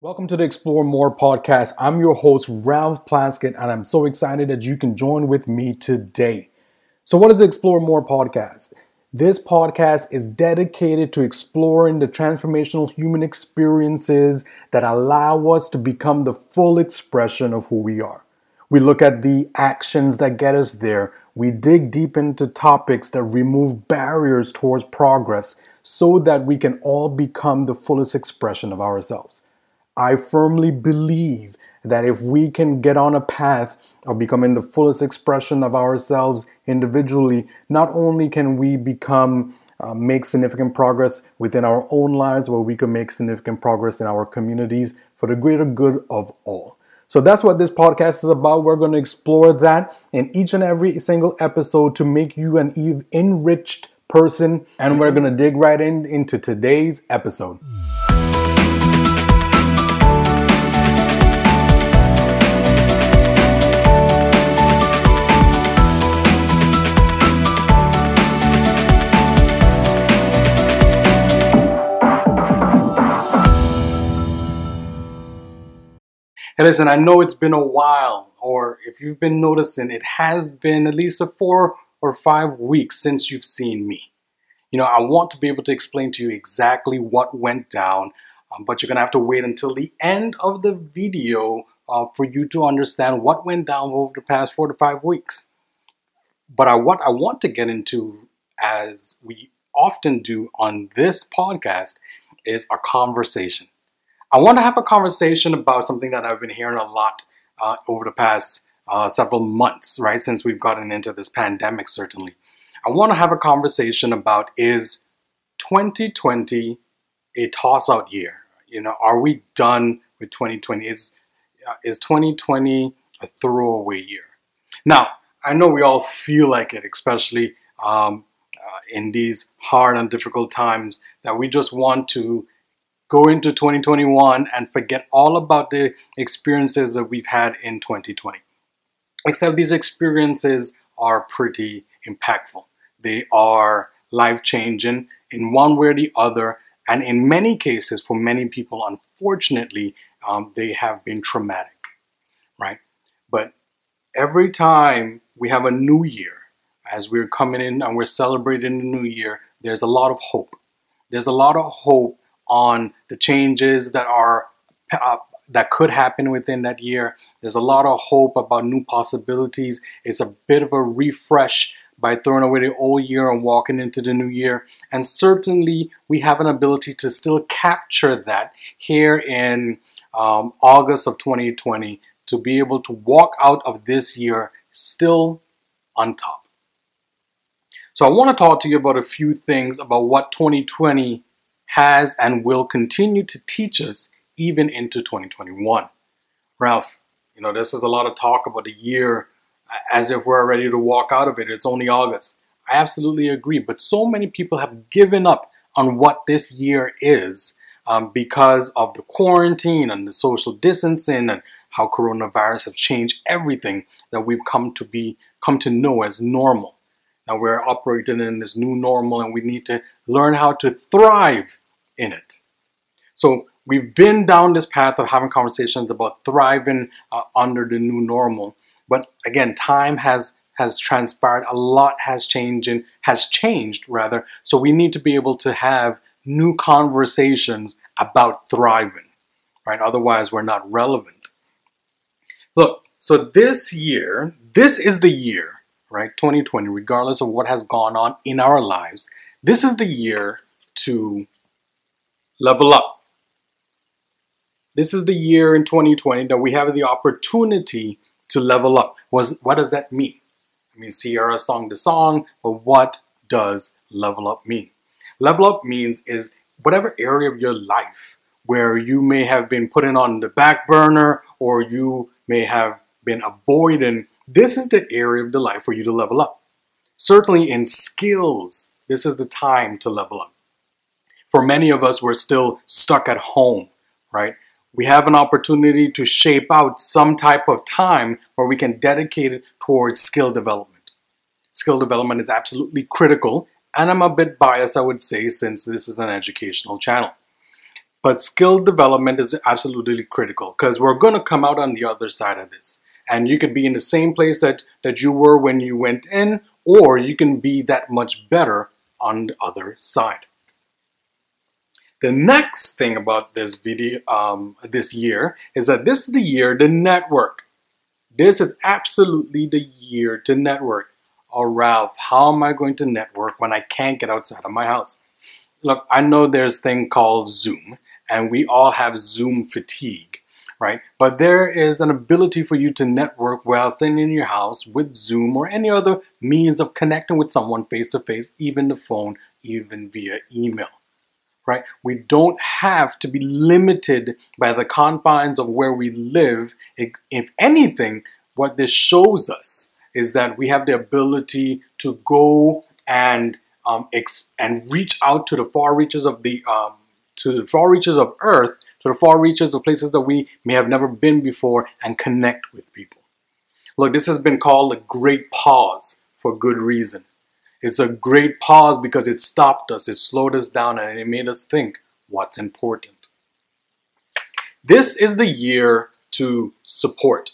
Welcome to the Explore More podcast. I'm your host, Ralph Plaskett, and I'm so excited that you can join with me today. So, what is the Explore More podcast? This podcast is dedicated to exploring the transformational human experiences that allow us to become the full expression of who we are. We look at the actions that get us there. We dig deep into topics that remove barriers towards progress so that we can all become the fullest expression of ourselves. I firmly believe that if we can get on a path of becoming the fullest expression of ourselves individually, not only can we become uh, make significant progress within our own lives, but we can make significant progress in our communities for the greater good of all. So that's what this podcast is about. We're going to explore that in each and every single episode to make you an enriched person. And we're going to dig right in into today's episode. Listen, I know it's been a while, or if you've been noticing, it has been at least a four or five weeks since you've seen me. You know, I want to be able to explain to you exactly what went down, um, but you're to have to wait until the end of the video uh, for you to understand what went down over the past four to five weeks. But I, what I want to get into, as we often do on this podcast, is a conversation. I want to have a conversation about something that I've been hearing a lot uh, over the past uh, several months, right? Since we've gotten into this pandemic, certainly. I want to have a conversation about is 2020 a toss out year? You know, are we done with 2020? Is, uh, is 2020 a throwaway year? Now, I know we all feel like it, especially um, uh, in these hard and difficult times, that we just want to go into 2021 and forget all about the experiences that we've had in 2020. Except these experiences are pretty impactful. They are life changing in one way or the other. And in many cases, for many people, unfortunately, um, they have been traumatic, right? But every time we have a new year, as we're coming in and we're celebrating the new year, there's a lot of hope. There's a lot of hope on the changes that are uh, that could happen within that year. There's a lot of hope about new possibilities. It's a bit of a refresh by throwing away the old year and walking into the new year. And certainly, we have an ability to still capture that here in um, August of 2020 to be able to walk out of this year still on top. So, I want to talk to you about a few things about what 2020 has and will continue to teach us even into 2021. Ralph, you know, this is a lot of talk about the year as if we're ready to walk out of it. It's only August. I absolutely agree. But so many people have given up on what this year is um, because of the quarantine and the social distancing and how coronavirus have changed everything that we've come to be come to know as normal. Now we're operating in this new normal and we need to learn how to thrive in it. So we've been down this path of having conversations about thriving uh, under the new normal. But again, time has has transpired. A lot has changed and has changed rather. So we need to be able to have new conversations about thriving, right? Otherwise, we're not relevant. Look, so this year, this is the year right? 2020, regardless of what has gone on in our lives, this is the year to level up. This is the year in 2020 that we have the opportunity to level up. Was what does that mean? I mean, Sierra song to song, but what does level up mean? Level up means is whatever area of your life where you may have been putting on the back burner or you may have been avoiding this is the area of the life for you to level up. Certainly in skills, this is the time to level up. For many of us, we're still stuck at home, right? We have an opportunity to shape out some type of time where we can dedicate it towards skill development. Skill development is absolutely critical, and I'm a bit biased, I would say, since this is an educational channel. But skill development is absolutely critical because we're going to come out on the other side of this. And you could be in the same place that, that you were when you went in, or you can be that much better on the other side. The next thing about this video, um, this year, is that this is the year to network. This is absolutely the year to network. Oh, Ralph, how am I going to network when I can't get outside of my house? Look, I know there's thing called Zoom, and we all have Zoom fatigue, right? But there is an ability for you to network while staying in your house with Zoom or any other means of connecting with someone face to face, even the phone, even via email right? We don't have to be limited by the confines of where we live. If anything, what this shows us is that we have the ability to go and um, ex- and reach out to the far reaches of the um, to the far reaches of Earth, the far reaches of places that we may have never been before, and connect with people. Look, this has been called a great pause for good reason. It's a great pause because it stopped us, it slowed us down, and it made us think what's important. This is the year to support.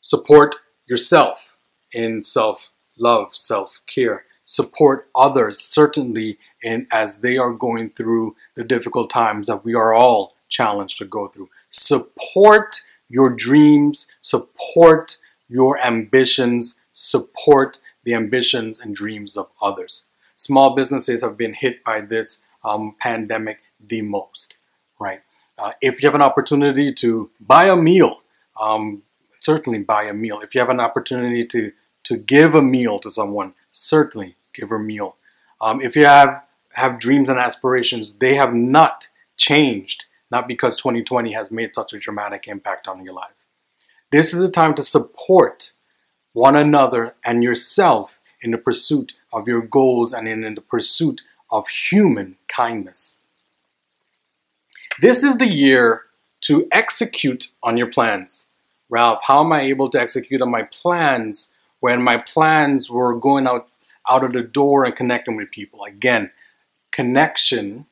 Support yourself in self love, self care. Support others, certainly, in, as they are going through the difficult times that we are all challenged to go through. Support your dreams, support your ambitions, support the ambitions and dreams of others. Small businesses have been hit by this um, pandemic the most, right? Uh, if you have an opportunity to buy a meal, um, certainly buy a meal. If you have an opportunity to to give a meal to someone, certainly give a meal. Um, if you have have dreams and aspirations, they have not changed, not because 2020 has made such a dramatic impact on your life. This is the time to support one another and yourself in the pursuit of your goals and in the pursuit of human kindness. This is the year to execute on your plans. Ralph, how am I able to execute on my plans when my plans were going out, out of the door and connecting with people? Again, connection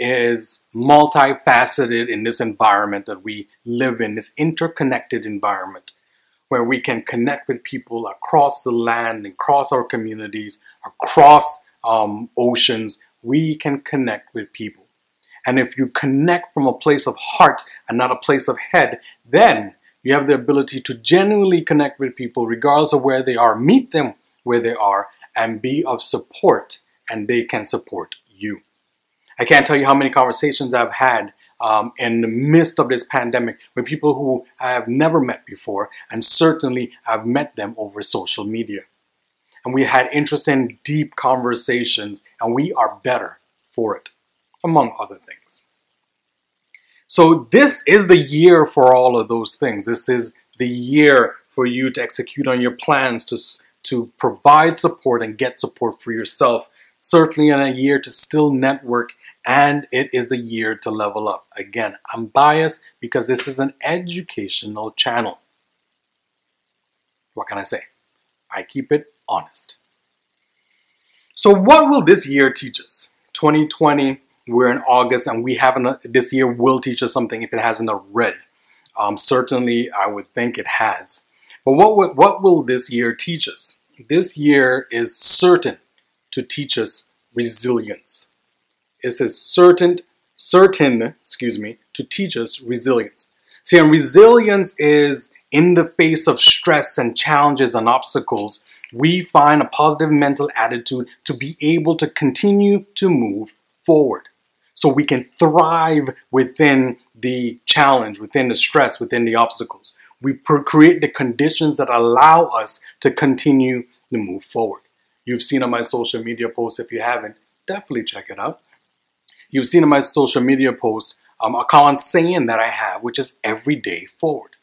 is multifaceted in this environment that we live in, this interconnected environment where we can connect with people across the land, across our communities, across um, oceans. We can connect with people. And if you connect from a place of heart and not a place of head, then you have the ability to genuinely connect with people regardless of where they are, meet them where they are, and be of support, and they can support you. I can't tell you how many conversations I've had um, in the midst of this pandemic with people who I have never met before, and certainly I've met them over social media. And we had interesting, deep conversations, and we are better for it, among other things. So, this is the year for all of those things. This is the year for you to execute on your plans to, to provide support and get support for yourself. Certainly, in a year to still network and it is the year to level up. Again, I'm biased because this is an educational channel. What can I say? I keep it honest. So, what will this year teach us? 2020, we're in August, and we haven't, this year will teach us something if it hasn't already. Um, certainly, I would think it has. But what, what will this year teach us? This year is certain to teach us resilience is a certain certain excuse me to teach us resilience. See and resilience is in the face of stress and challenges and obstacles we find a positive mental attitude to be able to continue to move forward. So we can thrive within the challenge within the stress within the obstacles. We create the conditions that allow us to continue to move forward. You've seen on my social media posts if you haven't definitely check it out You've seen in my social media posts um, a common saying that I have, which is every day forward.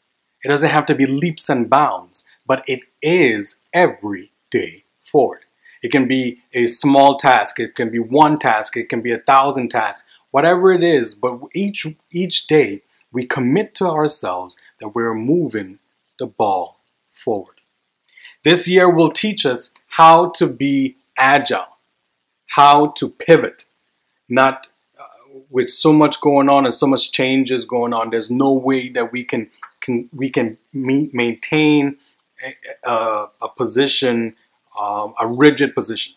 It doesn't have to be leaps and bounds, but it is every day forward. It can be a small task, it can be one task, it can be a thousand tasks, whatever it is, but each each day we commit to ourselves that we're moving the ball forward. This year will teach us how to be agile, how to pivot, not with so much going on and so much changes going on, there's no way that we can can we can meet, maintain a, a, position, um, a rigid position.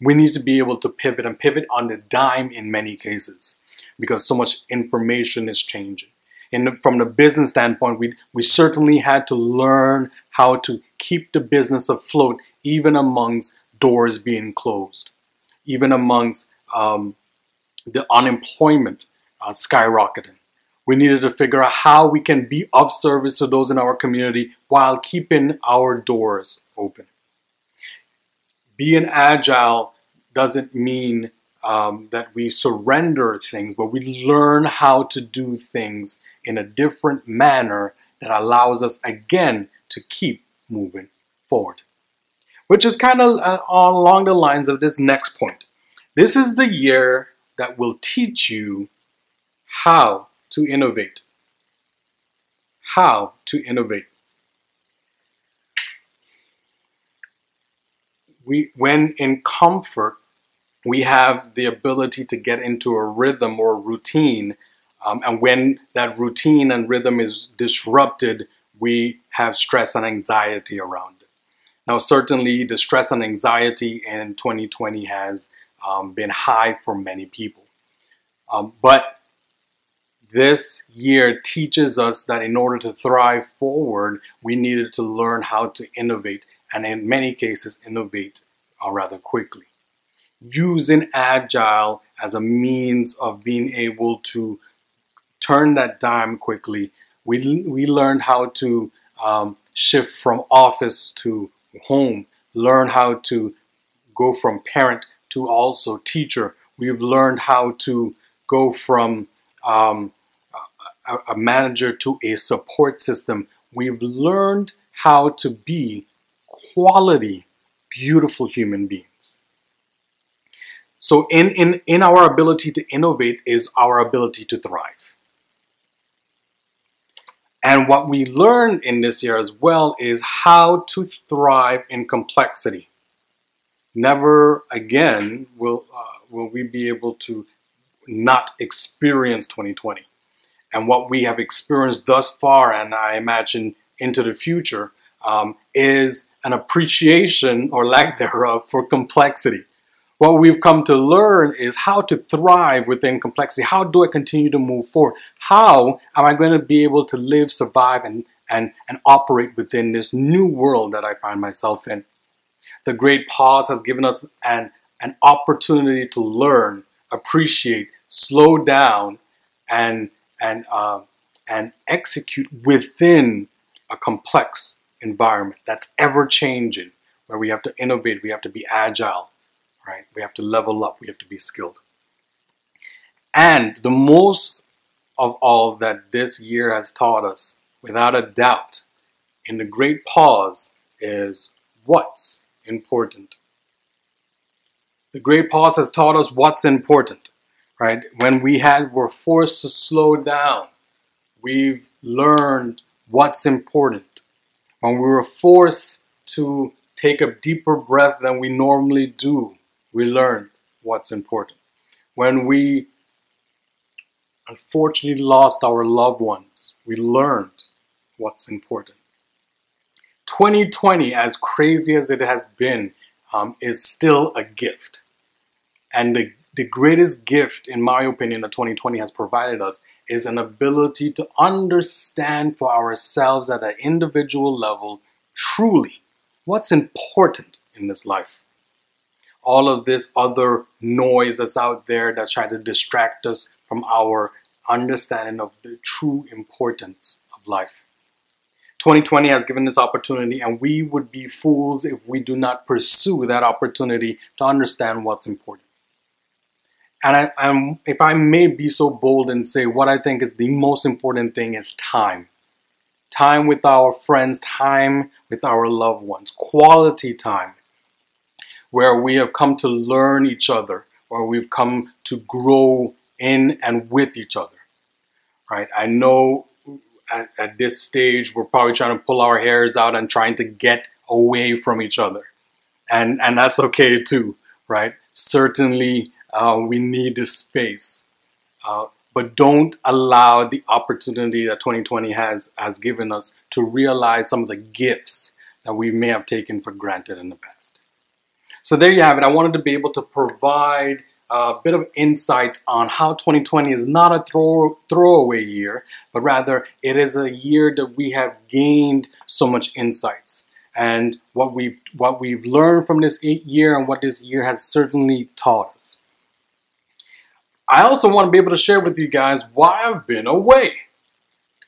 We need to be able to pivot and pivot on the dime in many cases because so much information is changing. And from the business standpoint, we, we certainly had to learn how to keep the business afloat even amongst doors being closed, even amongst um, the unemployment uh, skyrocketing. We needed to figure out how we can be of service to those in our community while keeping our doors open. Being agile doesn't mean um, that we surrender things, but we learn how to do things in a different manner that allows us again to keep moving forward. Which is kind of uh, along the lines of this next point. This is the year that will teach you how to innovate. How to innovate. We, when in comfort, we have the ability to get into a rhythm or a routine. Um, and when that routine and rhythm is disrupted, we have stress and anxiety around it. Now, certainly, the stress and anxiety in 2020 has um, been high for many people. Um, but this year teaches us that in order to thrive forward, we needed to learn how to innovate, and in many cases, innovate uh, rather quickly. Using agile as a means of being able to turn that dime quickly, we, we learned how to um, shift from office to home, learn how to go from parent to also teacher. We've learned how to go from um, a, a manager to a support system. We've learned how to be quality, beautiful human beings. So, in, in, in our ability to innovate is our ability to thrive. And what we learned in this year as well is how to thrive in complexity. Never again will, uh, will we be able to not experience 2020. And what we have experienced thus far, and I imagine into the future, um, is an appreciation or lack thereof for complexity. What we've come to learn is how to thrive within complexity. How do I continue to move forward? How am I going to be able to live, survive, and, and, and operate within this new world that I find myself in? The great pause has given us an, an opportunity to learn, appreciate, slow down, and and uh, and execute within a complex environment that's ever changing, where we have to innovate, we have to be agile, right? We have to level up, we have to be skilled. And the most of all that this year has taught us, without a doubt, in the great pause, is what's important. The great pause has taught us what's important right? When we had were forced to slow down, we've learned what's important. When we were forced to take a deeper breath than we normally do, we learned what's important. When we unfortunately lost our loved ones, we learned what's important. 2020, as crazy as it has been, um, is still a gift. And the the greatest gift, in my opinion, that 2020 has provided us is an ability to understand for ourselves at an individual level truly what's important in this life. All of this other noise that's out there that's trying to distract us from our understanding of the true importance of life. 2020 has given this opportunity, and we would be fools if we do not pursue that opportunity to understand what's important and I, if I may be so bold and say what I think is the most important thing is time. Time with our friends, time with our loved ones, quality time, where we have come to learn each other, or we've come to grow in and with each other. Right? I know at, at this stage we're probably trying to pull our hairs out and trying to get away from each other. And and that's okay too, right? Certainly uh, we need the space. uh, but don't allow the opportunity that 2020 has has given us to realize some of the gifts that we may have taken for granted in the past. So there you have it. I wanted to be able to provide a bit of insights on how 2020 is not a throw, throwaway year, but rather it is a year that we have gained so much insights. And what we've what we've learned from this year and what this year has certainly taught us. I also want to be able to share with you guys why I've been away.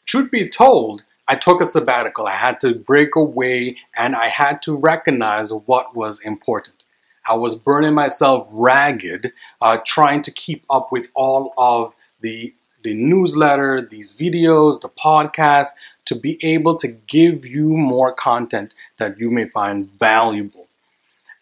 Truth be told, I took a sabbatical. I had to break away and I had to recognize what was important. I was burning myself ragged uh, trying to keep up with all of the, the newsletter, these videos, the podcast, to be able to give you more content that you may find valuable.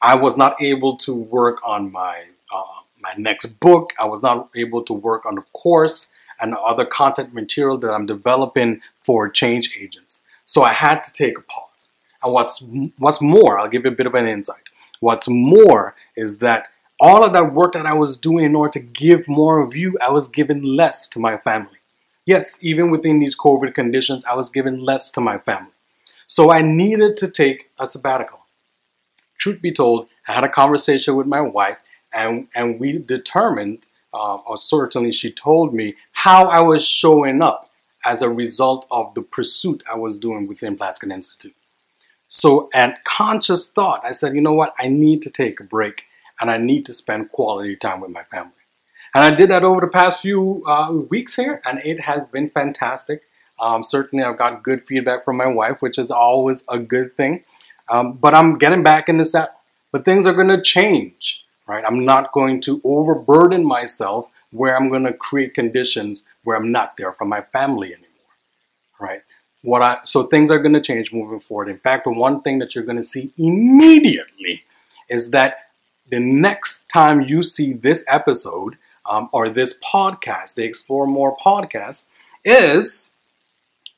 I was not able to work on my uh, my next book. I was not able to work on the course and other content material that I'm developing for change agents. So I had to take a pause. And what's what's more, I'll give you a bit of an insight. What's more is that all of that work that I was doing in order to give more of you, I was giving less to my family. Yes, even within these COVID conditions, I was giving less to my family. So I needed to take a sabbatical. Truth be told, I had a conversation with my wife, and, and we determined, uh, or certainly she told me, how I was showing up as a result of the pursuit I was doing within Plaskett Institute. So, at conscious thought, I said, you know what? I need to take a break and I need to spend quality time with my family. And I did that over the past few uh, weeks here, and it has been fantastic. Um, certainly, I've got good feedback from my wife, which is always a good thing. Um, but I'm getting back in the set. But things are going to change, right? I'm not going to overburden myself where I'm going to create conditions where I'm not there for my family anymore, right? What I so things are going to change moving forward. In fact, one thing that you're going to see immediately is that the next time you see this episode um, or this podcast, the Explore More podcast, is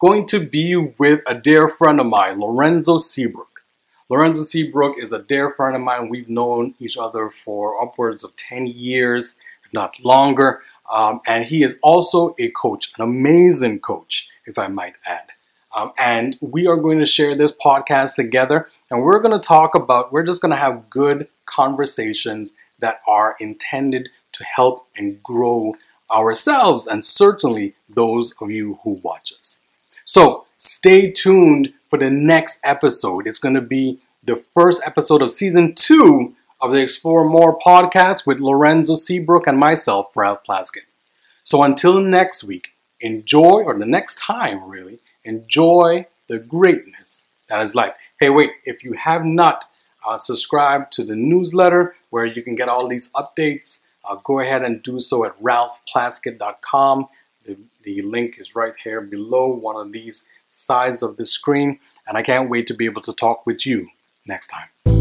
going to be with a dear friend of mine, Lorenzo Seabrook. Lorenzo Seabrook is a dear friend of mine. We've known each other for upwards of 10 years, if not longer. Um, and he is also a coach, an amazing coach, if I might add. Um, and we are going to share this podcast together and we're going to talk about, we're just going to have good conversations that are intended to help and grow ourselves and certainly those of you who watch us. So stay tuned for the next episode. It's going to be the first episode of season two of the Explore More podcast with Lorenzo Seabrook and myself, Ralph Plaskett. So until next week, enjoy, or the next time really, enjoy the greatness that is life. Hey, wait, if you have not uh, subscribed to the newsletter where you can get all these updates, uh, go ahead and do so at ralphplaskett.com. The, the link is right here below one of these sides of the screen. And I can't wait to be able to talk with you next time.